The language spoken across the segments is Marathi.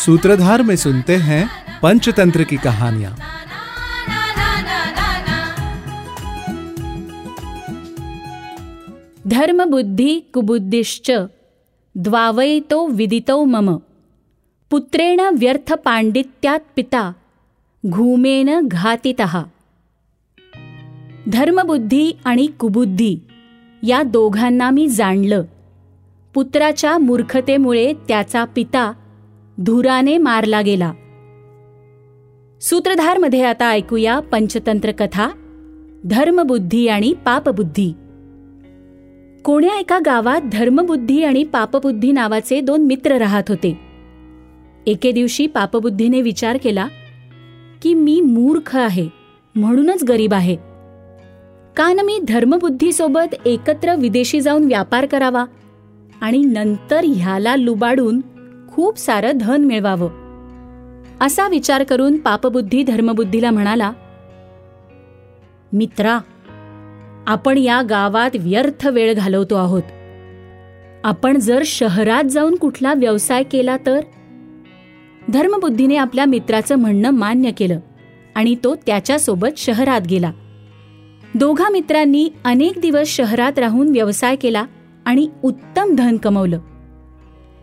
सूत्रधार में सुनते हैं पंचतंत्र की कहानियां। धर्मबुद्धी कुबुद्धिश्च द्वावयितो विदितो मम। पुत्रेण व्यर्थ पांडित्यात पिता घूमेन घातितः। धर्मबुद्धी आणि कुबुद्धी या दोघांना मी जाणलं। पुत्राच्या मूर्खतेमुळे त्याचा पिता धुराने मारला गेला. सूत्रधारमध्ये आता ऐकूया पंचतंत्र कथा धर्मबुद्धी आणि पापबुद्धी. कोण्या एका गावात धर्मबुद्धी आणि पापबुद्धी नावाचे दोन मित्र राहत होते? एके दिवशी पापबुद्धीने विचार केला की मी मूर्ख आहे म्हणूनच गरीब आहे. का न मी धर्मबुद्धीसोबत एकत्र विदेशी जाऊन व्यापार करावा आणि नंतर ह्याला लुबाडून खूप सारं धन मिळवावं. असा विचार करून पापबुद्धी धर्मबुद्धीला म्हणाला मित्रा आपण या गावात व्यर्थ वेळ घालवतो आहोत. आपण जर शहरात जाऊन कुठला व्यवसाय केला तर? धर्मबुद्धीने आपल्या मित्राचं म्हणणं मान्य केलं आणि तो त्याच्यासोबत शहरात गेला. दोघा मित्रांनी अनेक दिवस शहरात राहून व्यवसाय केला आणि उत्तम धन कमवलं.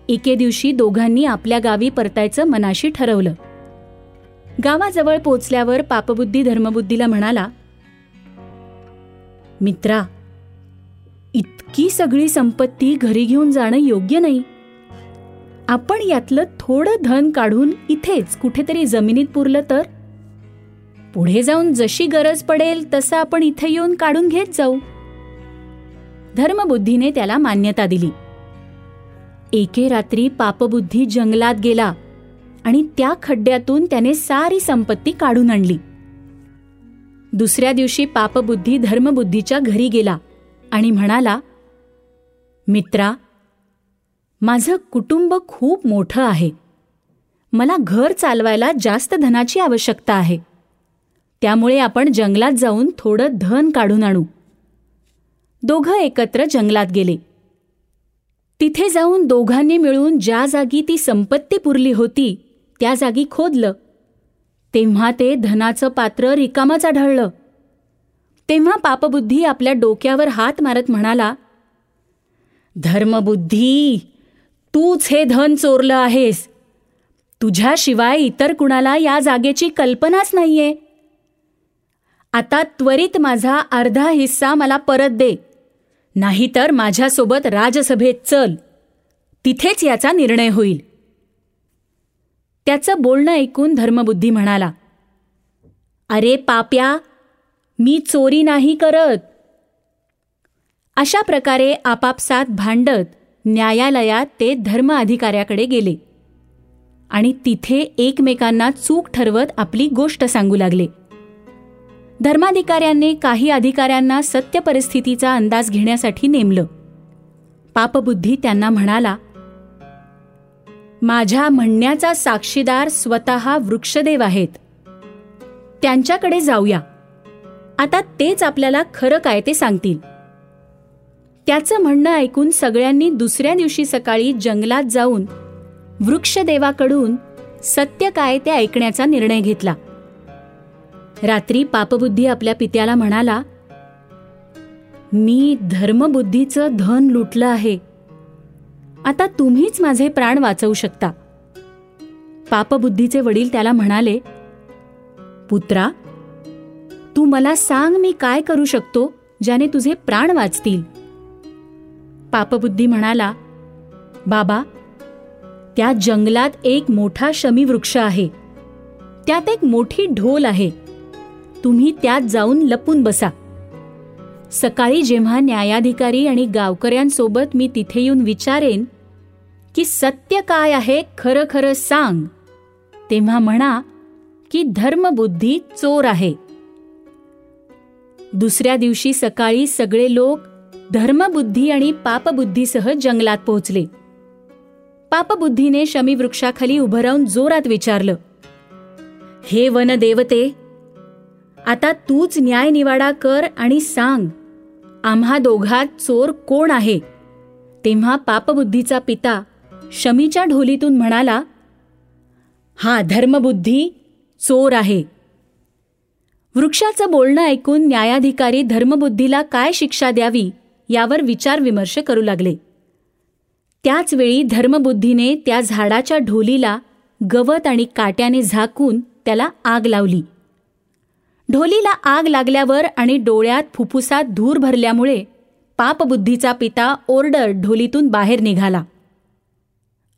एके दिवशी दोघांनी आपल्या गावी परतायचं मनाशी ठरवलं. गावाजवळ पोचल्यावर पापबुद्धी धर्मबुद्धीला म्हणाला मित्रा इतकी सगळी संपत्ती घरी घेऊन जाणं योग्य नाही. आपण यातलं थोडं धन काढून इथेच कुठेतरी जमिनीत पुरलं तर? पुढे जाऊन जशी गरज पडेल तसं आपण इथे येऊन काढून घेत जाऊ. धर्मबुद्धीने त्याला मान्यता दिली. एके रात्री पापबुद्धी जंगलात गेला आणि त्या खड्ड्यातून त्याने सारी संपत्ती काढून आणली. दुसऱ्या दिवशी पापबुद्धी धर्मबुद्धीच्या घरी गेला आणि म्हणाला मित्रा माझं कुटुंब खूप मोठं आहे. मला घर चालवायला जास्त धनाची आवश्यकता आहे. त्यामुळे आपण जंगलात जाऊन थोडं धन काढून आणू. दोघं एकत्र जंगलात गेले. तिथे जाऊन दोघांनी मिळून ज्या जागी ती संपत्ती पुरली होती त्या जागी खोदलं. तेव्हा ते धनाचं पात्र रिकामाच आढळलं. तेव्हा पापबुद्धी आपल्या डोक्यावर हात मारत म्हणाला धर्मबुद्धी तूच हे धन चोरलं आहेस. तुझ्याशिवाय इतर कुणाला या जागेची कल्पनाच नाहीये. आता त्वरित माझा अर्धा हिस्सा मला परत दे. नाहीतर माझ्यासोबत राजसभेत चल. तिथेच याचा निर्णय होईल. त्याचं बोलणं ऐकून धर्मबुद्धी म्हणाला अरे पाप्या मी चोरी नाही करत. अशा प्रकारे आपापसात भांडत न्यायालयात ते धर्म अधिकाऱ्याकडे गेले. आणि तिथे एकमेकांना चूक ठरवत आपली गोष्ट सांगू लागले. धर्माधिकाऱ्यांनी काही अधिकाऱ्यांना सत्य परिस्थितीचा अंदाज घेण्यासाठी नेमलं. पापबुद्धी त्यांना म्हणाला माझ्या म्हणण्याचा साक्षीदार स्वतः वृक्षदेव आहेत. त्यांच्याकडे जाऊया. आता तेच आपल्याला खरं काय ते सांगतील. त्याचं म्हणणं ऐकून सगळ्यांनी दुसऱ्या दिवशी सकाळी जंगलात जाऊन वृक्षदेवाकडून सत्य काय ते ऐकण्याचा निर्णय घेतला. रात्री पापबुद्धी आपल्या पित्याला म्हणाला मी धर्मबुद्धीचं धन लुटलं आहे. आता तुम्हीच माझे प्राण वाचवू शकता. पापबुद्धीचे वडील त्याला म्हणाले पुत्रा तू मला सांग मी काय करू शकतो ज्याने तुझे प्राण वाचतील. पापबुद्धी म्हणाला बाबा त्या जंगलात एक मोठा शमी वृक्ष आहे. त्यात एक मोठी ढोल आहे. तुम्ही त्यात जाऊन लपून बसा. सकाळी जेव्हा न्यायाधिकारी आणि गावकऱ्यांसोबत मी तिथे येऊन विचारेन की सत्य काय आहे खरं खरं सांग तेव्हा म्हणा की धर्मबुद्धी चोर आहे. दुसऱ्या दिवशी सकाळी सगळे लोक धर्मबुद्धी आणि पापबुद्धीसह जंगलात पोहोचले. पापबुद्धीने शमीवृक्षाखाली उभं राहून जोरात विचारलं हे वनदेवते आता तूच न्याय निवाडा कर आणि सांग आम्हा दोघात चोर कोण आहे? तेव्हा पापबुद्धीचा पिता शमीच्या ढोलीतून म्हणाला हा धर्मबुद्धी चोर आहे. वृक्षाचं बोलणं ऐकून न्यायाधिकारी धर्मबुद्धीला काय शिक्षा द्यावी यावर विचारविमर्श करू लागले. त्याचवेळी धर्मबुद्धीने त्या झाडाच्या ढोलीला गवत आणि काट्याने झाकून त्याला आग लावली. ढोलीला आग लागल्यावर आणि डोळ्यात फुफ्फुसात धूर भरल्यामुळे पापबुद्धीचा पिता ओरडर ढोलीतून बाहेर निघाला.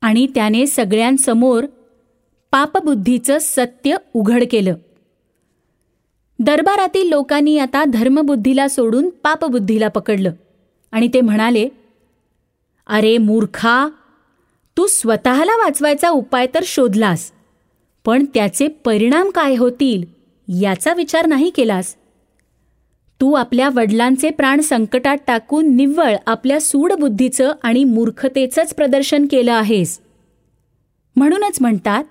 आणि त्याने सगळ्यांसमोर पापबुद्धीचं सत्य उघड केलं. दरबारातील लोकांनी आता धर्मबुद्धीला सोडून पापबुद्धीला पकडलं. आणि ते म्हणाले अरे मूर्खा तू स्वतःला वाचवायचा उपाय तर शोधलास पण त्याचे परिणाम काय होतील याचा विचार नाही केलास? तू आपल्या वडिलांचे प्राण संकटात टाकून निव्वळ आपल्या सूडबुद्धीचं आणि मूर्खतेचंच प्रदर्शन केलं आहेस. म्हणूनच म्हणतात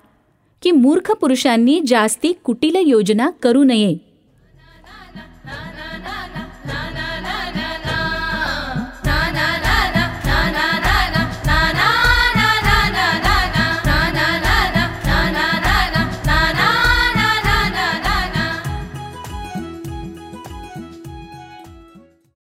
की मूर्ख पुरुषांनी जास्ती कुटील योजना करू नये.